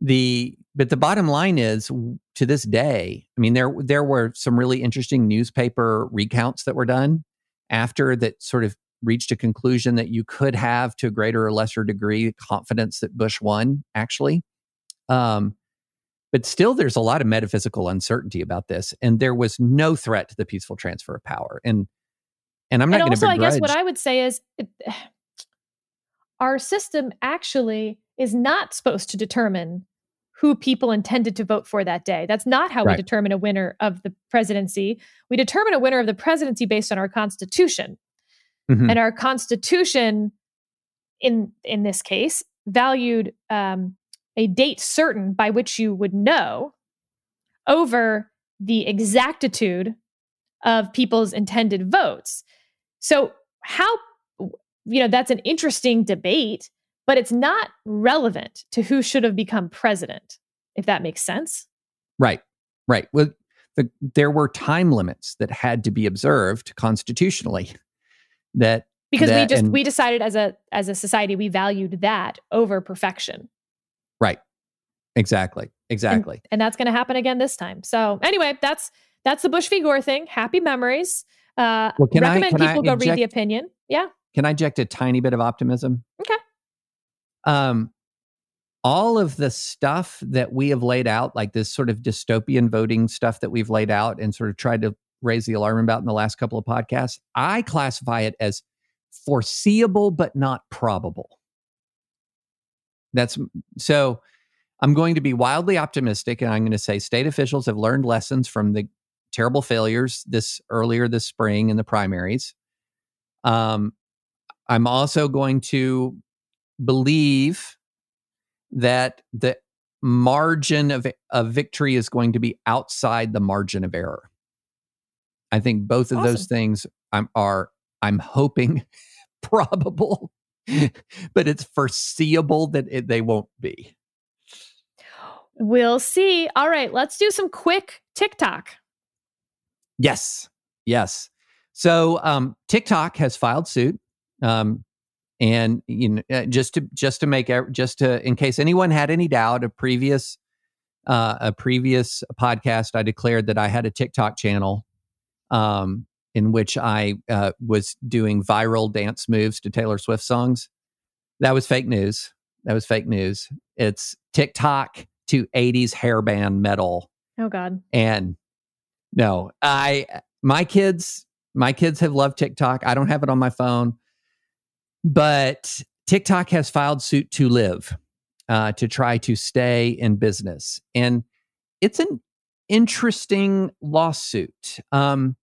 the but the bottom line is to this day. I mean, there there were some really interesting newspaper recounts that were done after that sort of reached a conclusion that you could have to a greater or lesser degree confidence that Bush won. Actually, um, but still, there's a lot of metaphysical uncertainty about this, and there was no threat to the peaceful transfer of power. And and I'm not going to. Also, I guess what I would say is, it, our system actually is not supposed to determine who people intended to vote for that day. That's not how right. we determine a winner of the presidency. We determine a winner of the presidency based on our constitution. Mm-hmm. And our constitution in in this case valued um, a date certain by which you would know over the exactitude of people's intended votes. So, how, you know, that's an interesting debate, but it's not relevant to who should have become president, if that makes sense. Right, right. Well, the, there were time limits that had to be observed constitutionally that because that, we just and, we decided as a as a society we valued that over perfection Right. Exactly. Exactly. And, and that's going to happen again this time. So anyway, that's that's the Bush v. Gore thing. Happy memories. Uh, well, can recommend I, can people I go inject, read the opinion. Yeah. Can I inject a tiny bit of optimism? Okay. Um, all of the stuff that we have laid out, like this sort of dystopian voting stuff that we've laid out and sort of tried to raise the alarm about in the last couple of podcasts, I classify it as foreseeable but not probable. That's so I'm going to be wildly optimistic and I'm going to say state officials have learned lessons from the terrible failures this earlier this spring in the primaries. Um, I'm also going to believe that the margin of, of victory is going to be outside the margin of error. I think both of awesome. those things I'm, are, I'm hoping, probable, but it's foreseeable that it, they won't be. We'll see. All right, let's do some quick TikTok. Yes. Yes. So um, TikTok has filed suit. Um, and you know, uh, just to just to make just to in case anyone had any doubt, a previous uh, a previous podcast, I declared that I had a TikTok channel um, in which I uh, was doing viral dance moves to Taylor Swift songs. That was fake news. That was fake news. It's TikTok to 80s hairband metal. Oh God. And no, I my kids, my kids have loved TikTok. I don't have it on my phone, but TikTok has filed suit to live uh, to try to stay in business, and it's an interesting lawsuit. Um,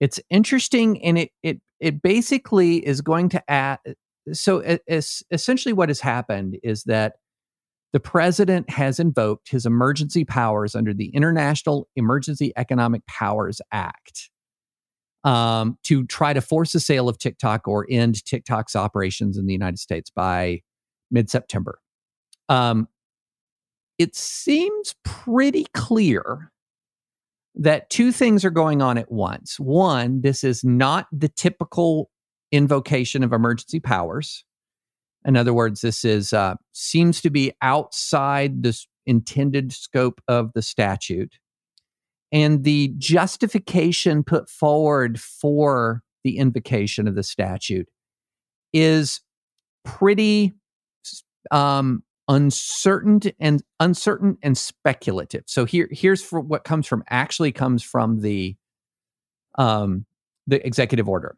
it's interesting, and it it it basically is going to add. So, it's essentially, what has happened is that the president has invoked his emergency powers under the International Emergency Economic Powers Act um, to try to force the sale of TikTok or end TikTok's operations in the United States by mid September. Um, it seems pretty clear that two things are going on at once. One, this is not the typical invocation of emergency powers. In other words, this is uh, seems to be outside this intended scope of the statute. And the justification put forward for the invocation of the statute is pretty um, uncertain and uncertain and speculative. So here, here's for what comes from actually comes from the um, the executive order.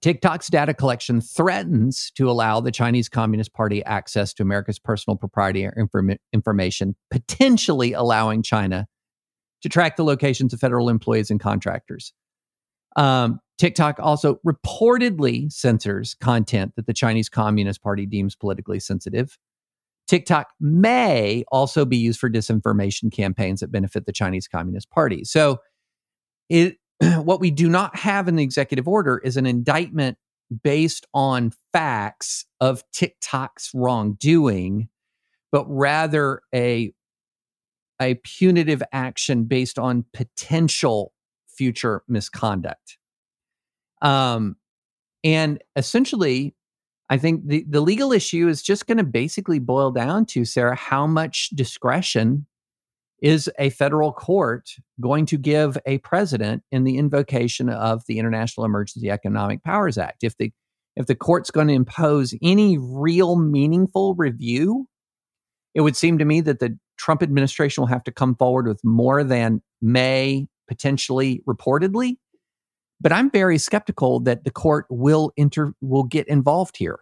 TikTok's data collection threatens to allow the Chinese Communist Party access to America's personal proprietary inform- information, potentially allowing China to track the locations of federal employees and contractors. Um, TikTok also reportedly censors content that the Chinese Communist Party deems politically sensitive. TikTok may also be used for disinformation campaigns that benefit the Chinese Communist Party. So it what we do not have in the executive order is an indictment based on facts of TikTok's wrongdoing, but rather a a punitive action based on potential future misconduct. Um, and essentially, I think the, the legal issue is just going to basically boil down to, Sarah, how much discretion is a federal court going to give a president in the invocation of the International Emergency Economic Powers Act? If the if the court's going to impose any real meaningful review, it would seem to me that the Trump administration will have to come forward with more than may potentially reportedly. But I'm very skeptical that the court will enter will get involved here.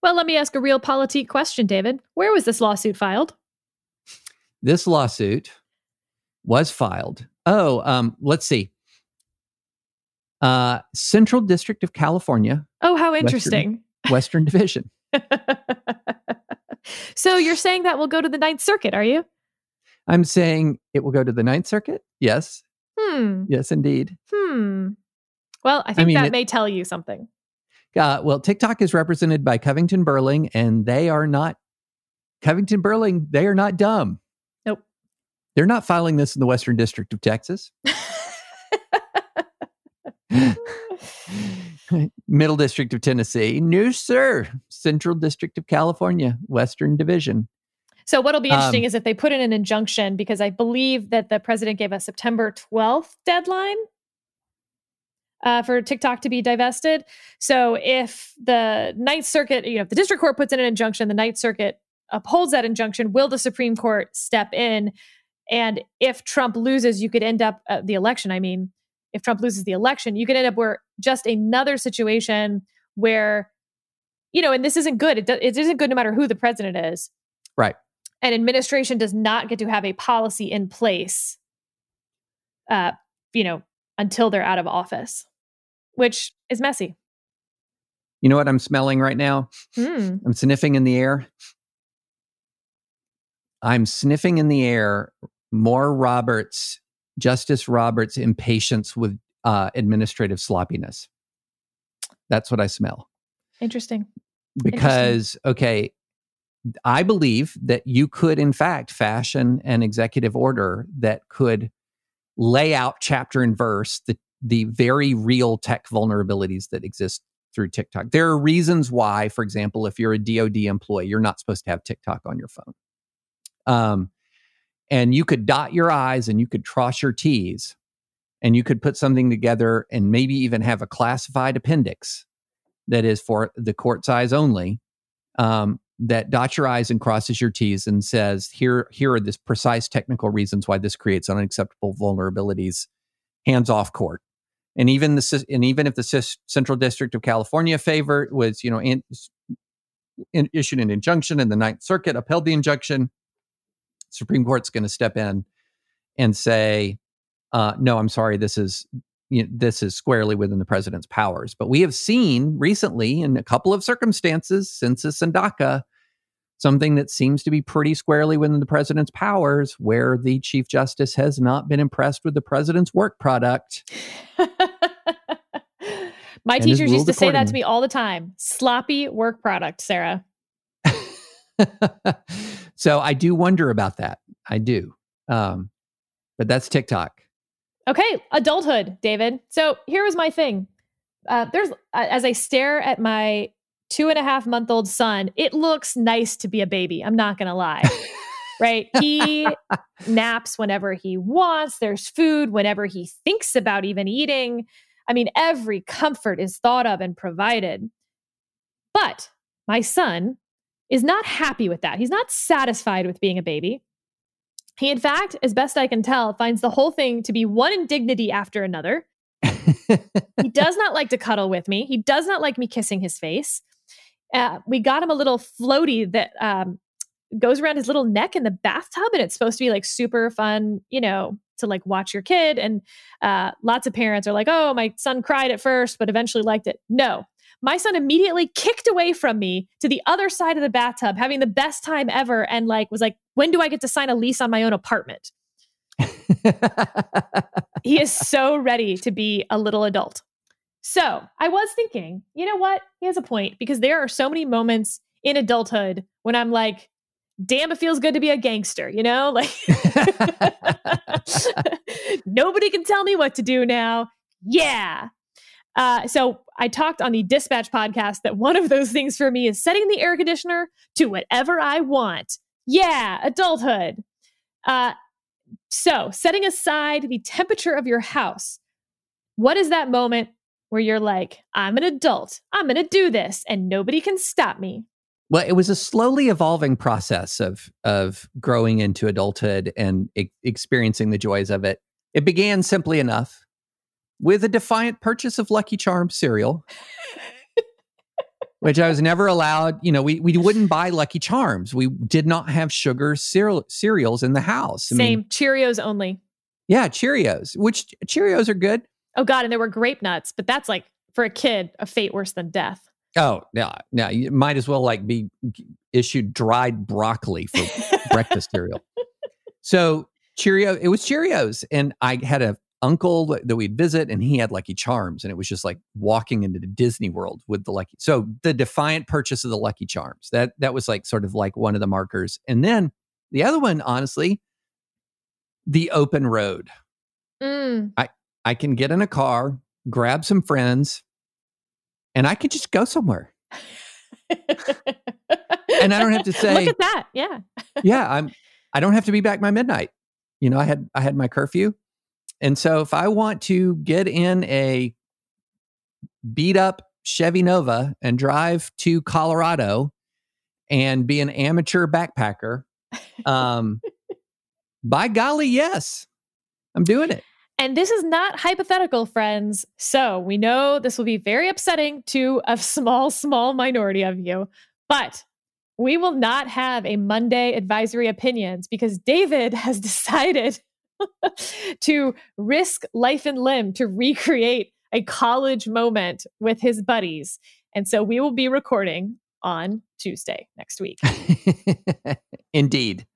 Well, let me ask a realpolitik question, David. Where was this lawsuit filed? This lawsuit was filed. Oh, um, let's see. Uh, Central District of California. Oh, how interesting. Western, Western Division. so you're saying that will go to the Ninth Circuit, are you? I'm saying it will go to the Ninth Circuit. Yes. Hmm. Yes, indeed. Hmm. Well, I think I mean, that it, may tell you something. Uh, well, TikTok is represented by Covington Burling, and they are not Covington Burling. They are not dumb. Nope. They're not filing this in the Western District of Texas. Middle District of Tennessee. No, sir. Central District of California, Western Division. So, what'll be interesting um, is if they put in an injunction, because I believe that the president gave a September 12th deadline uh, for TikTok to be divested. So, if the Ninth Circuit, you know, if the district court puts in an injunction, the Ninth Circuit upholds that injunction, will the Supreme Court step in? And if Trump loses, you could end up uh, the election. I mean, if Trump loses the election, you could end up where just another situation where, you know, and this isn't good. It, do, it isn't good no matter who the president is. Right. An administration does not get to have a policy in place, uh, you know, until they're out of office, which is messy. You know what I'm smelling right now? Mm. I'm sniffing in the air. I'm sniffing in the air more Roberts, Justice Roberts' impatience with uh, administrative sloppiness. That's what I smell. Interesting. Because, Interesting. okay, I believe that you could, in fact, fashion an executive order that could lay out chapter and verse the, the very real tech vulnerabilities that exist through TikTok. There are reasons why, for example, if you're a DoD employee, you're not supposed to have TikTok on your phone. Um, and you could dot your I's and you could cross your T's and you could put something together and maybe even have a classified appendix that is for the court's eyes only um, that dots your I's and crosses your T's and says, here, here are the precise technical reasons why this creates unacceptable vulnerabilities, hands off court. And even the and even if the Central District of California favor was, you know, in, in, issued an injunction and the Ninth Circuit upheld the injunction, Supreme Court's going to step in and say, uh, "No, I'm sorry. This is you know, this is squarely within the president's powers." But we have seen recently, in a couple of circumstances, census and DACA, something that seems to be pretty squarely within the president's powers, where the chief justice has not been impressed with the president's work product. My teachers used to say that to me all the time. Sloppy work product, Sarah. so I do wonder about that. I do. Um, but that's TikTok. Okay, adulthood, David. So here was my thing. Uh, there's uh, as I stare at my two and a half month old son, it looks nice to be a baby. I'm not gonna lie. right? He naps whenever he wants. There's food whenever he thinks about even eating. I mean, every comfort is thought of and provided. But my son is not happy with that. He's not satisfied with being a baby. He, in fact, as best I can tell, finds the whole thing to be one indignity after another. he does not like to cuddle with me. He does not like me kissing his face. Uh, we got him a little floaty that um, goes around his little neck in the bathtub, and it's supposed to be like super fun, you know, to like watch your kid. And uh, lots of parents are like, "Oh, my son cried at first, but eventually liked it." No, my son immediately kicked away from me to the other side of the bathtub, having the best time ever, and like was like, "When do I get to sign a lease on my own apartment?" he is so ready to be a little adult. So I was thinking, you know what? He has a point because there are so many moments in adulthood when I'm like, damn, it feels good to be a gangster, you know? Like, nobody can tell me what to do now. Yeah. Uh, so I talked on the Dispatch podcast that one of those things for me is setting the air conditioner to whatever I want. Yeah, adulthood. Uh, so setting aside the temperature of your house, what is that moment where you're like, I'm an adult, I'm going to do this, and nobody can stop me? Well, it was a slowly evolving process of of growing into adulthood and e- experiencing the joys of it. It began simply enough with a defiant purchase of Lucky Charms cereal, which I was never allowed. You know, we, we wouldn't buy Lucky Charms. We did not have sugar cereal, cereals in the house. I Same. Mean, Cheerios only. Yeah, Cheerios, which Cheerios are good. Oh, God. And there were grape nuts, but that's like, for a kid, a fate worse than death. Oh, yeah. Yeah. You might as well like be issued dried broccoli for breakfast cereal. So Cheerio, it was Cheerios. And I had a uncle that we'd visit and he had Lucky Charms and it was just like walking into the Disney World with the Lucky. So the defiant purchase of the Lucky Charms. That that was like sort of like one of the markers. And then the other one honestly the open road. Mm. I I can get in a car, grab some friends and I can just go somewhere. and I don't have to say Look at that. Yeah. yeah, I'm I don't have to be back by midnight. You know, I had I had my curfew and so if I want to get in a beat up Chevy Nova and drive to Colorado and be an amateur backpacker, um, by golly, yes, I'm doing it. And this is not hypothetical, friends. So we know this will be very upsetting to a small, small minority of you. But we will not have a Monday advisory opinions because David has decided to risk life and limb to recreate a college moment with his buddies. And so we will be recording on Tuesday next week. Indeed.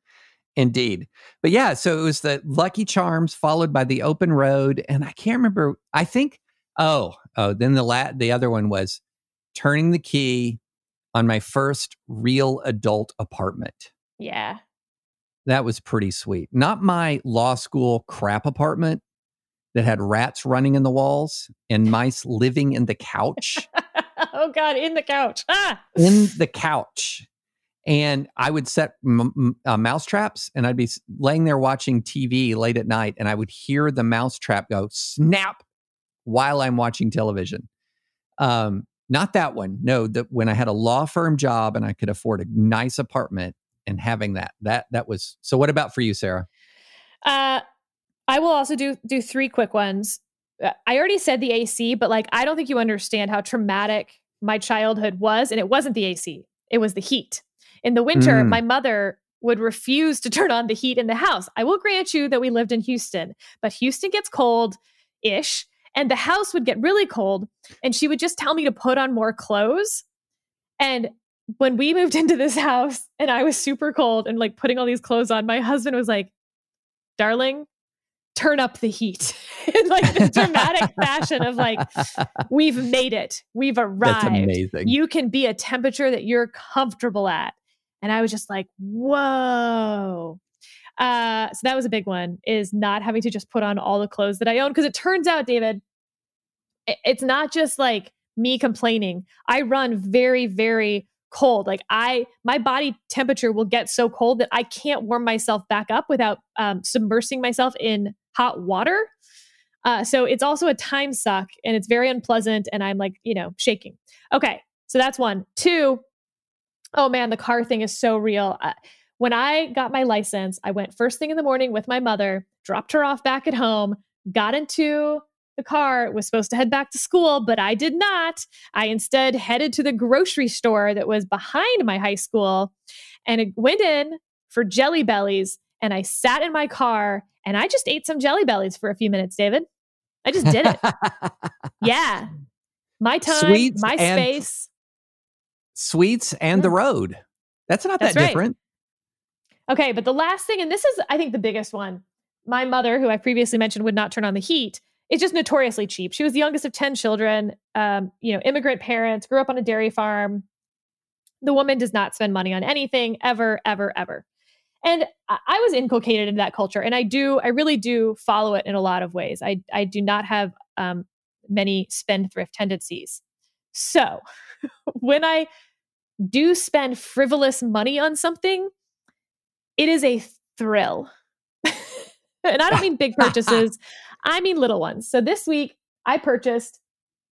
Indeed. But yeah, so it was the Lucky Charms followed by the Open Road. And I can't remember, I think, oh, oh, then the la- the other one was turning the key on my first real adult apartment. Yeah. That was pretty sweet. Not my law school crap apartment that had rats running in the walls and mice living in the couch. oh God, in the couch. Ah! In the couch and I would set m- uh, mouse traps, and I'd be laying there watching TV late at night, and I would hear the mouse trap go snap while I'm watching television. Um, not that one. No, that when I had a law firm job and I could afford a nice apartment and having that, that that was. So, what about for you, Sarah? Uh, I will also do do three quick ones. Uh, I already said the AC, but like I don't think you understand how traumatic my childhood was, and it wasn't the AC; it was the heat. In the winter, mm. my mother would refuse to turn on the heat in the house. I will grant you that we lived in Houston, but Houston gets cold ish, and the house would get really cold. And she would just tell me to put on more clothes. And when we moved into this house and I was super cold and like putting all these clothes on, my husband was like, darling, turn up the heat in like this dramatic fashion of like we've made it we've arrived you can be a temperature that you're comfortable at and I was just like, whoa. Uh, so that was a big one is not having to just put on all the clothes that I own. Cause it turns out, David, it's not just like me complaining. I run very, very cold. Like I, my body temperature will get so cold that I can't warm myself back up without um, submersing myself in hot water. Uh, so it's also a time suck and it's very unpleasant. And I'm like, you know, shaking. Okay. So that's one. Two, oh man, the car thing is so real. Uh, when I got my license, I went first thing in the morning with my mother, dropped her off back at home, got into the car, was supposed to head back to school, but I did not. I instead headed to the grocery store that was behind my high school and it went in for jelly bellies. And I sat in my car and I just ate some jelly bellies for a few minutes, David. I just did it. yeah. My time, Sweets my space sweets and the road. That's not That's that right. different. Okay, but the last thing, and this is, I think, the biggest one. My mother, who I previously mentioned would not turn on the heat, is just notoriously cheap. She was the youngest of 10 children, um, you know, immigrant parents, grew up on a dairy farm. The woman does not spend money on anything ever, ever, ever. And I was inculcated into that culture, and I do, I really do follow it in a lot of ways. I, I do not have um, many spendthrift tendencies. So when I do spend frivolous money on something, it is a thrill. and I don't mean big purchases, I mean little ones. So this week, I purchased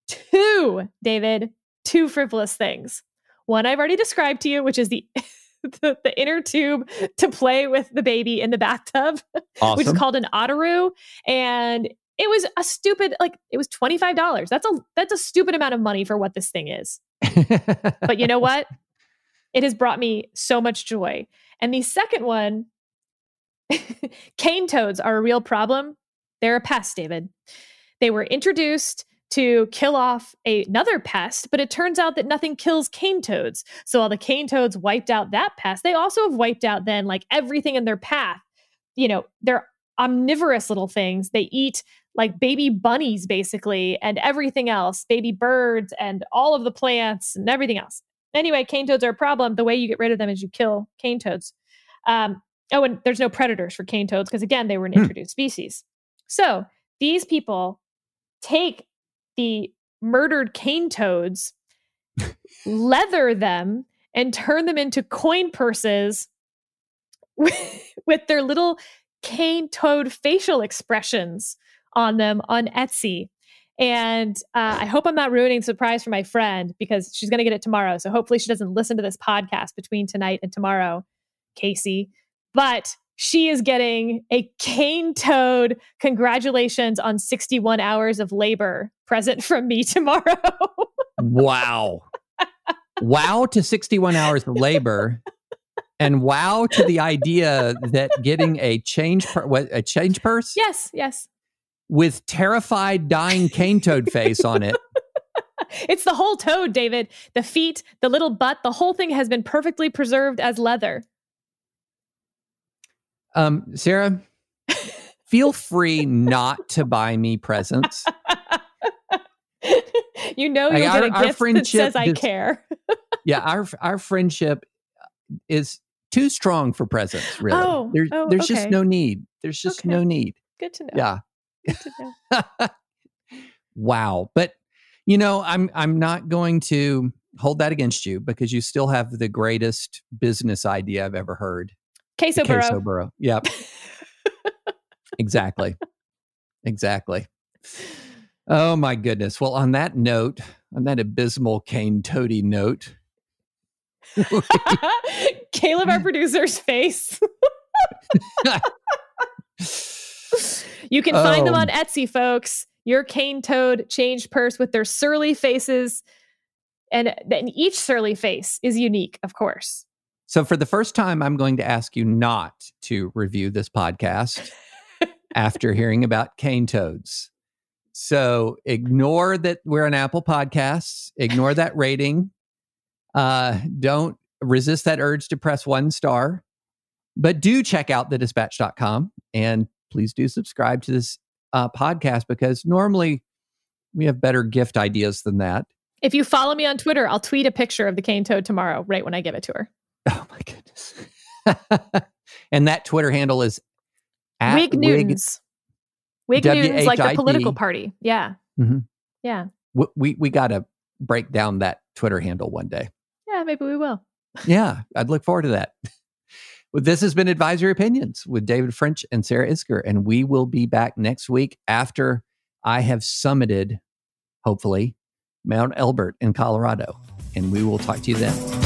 two, David, two frivolous things. One I've already described to you, which is the the, the, inner tube to play with the baby in the bathtub, awesome. which is called an Otteroo. And it was a stupid, like it was $25. That's a that's a stupid amount of money for what this thing is but you know what? It has brought me so much joy. And the second one, cane toads are a real problem. They're a pest, David. They were introduced to kill off a, another pest, but it turns out that nothing kills cane toads. So while the cane toads wiped out that pest, they also have wiped out then like everything in their path. You know, they're omnivorous little things. They eat like baby bunnies basically and everything else, baby birds and all of the plants and everything else. Anyway, cane toads are a problem. The way you get rid of them is you kill cane toads. Um, oh, and there's no predators for cane toads because again, they were an hmm. introduced species. So these people take the murdered cane toads, leather them, and turn them into coin purses with their little cane toad facial expressions on them on Etsy. And uh, I hope I'm not ruining the surprise for my friend because she's going to get it tomorrow. So hopefully she doesn't listen to this podcast between tonight and tomorrow, Casey. But she is getting a cane toad congratulations on 61 hours of labor present from me tomorrow. wow. Wow to 61 hours of labor. And wow to the idea that getting a change per- what, a change purse? Yes, yes. With terrified dying cane toad face on it. it's the whole toad, David. The feet, the little butt, the whole thing has been perfectly preserved as leather. Um, Sarah, feel free not to buy me presents. you know you'll like get our, a gift that says "I care." yeah, our our friendship is too strong for presents. Really, oh, there's oh, there's okay. just no need. There's just okay. no need. Good to know. Yeah. Good to know. wow, but you know, I'm I'm not going to hold that against you because you still have the greatest business idea I've ever heard. Queso burro. Queso burro. Yep. exactly. Exactly. Oh my goodness. Well, on that note, on that abysmal cane toady note, Caleb, our producer's face. You can find oh. them on Etsy, folks. Your cane toad changed purse with their surly faces. And then each surly face is unique, of course. So, for the first time, I'm going to ask you not to review this podcast after hearing about cane toads. So, ignore that we're on Apple Podcasts, ignore that rating. Uh, don't resist that urge to press one star, but do check out the dispatch.com and please do subscribe to this uh, podcast because normally we have better gift ideas than that. If you follow me on Twitter, I'll tweet a picture of the cane toad tomorrow, right when I give it to her. Oh my goodness. and that Twitter handle is at Whig Newtons. Whig Newtons, like the political party. Yeah. Mm-hmm. Yeah. We, we, we got to break down that Twitter handle one day. Yeah, maybe we will. yeah, I'd look forward to that. This has been Advisory Opinions with David French and Sarah Isgur. and we will be back next week after I have summited, hopefully, Mount Elbert in Colorado. And we will talk to you then.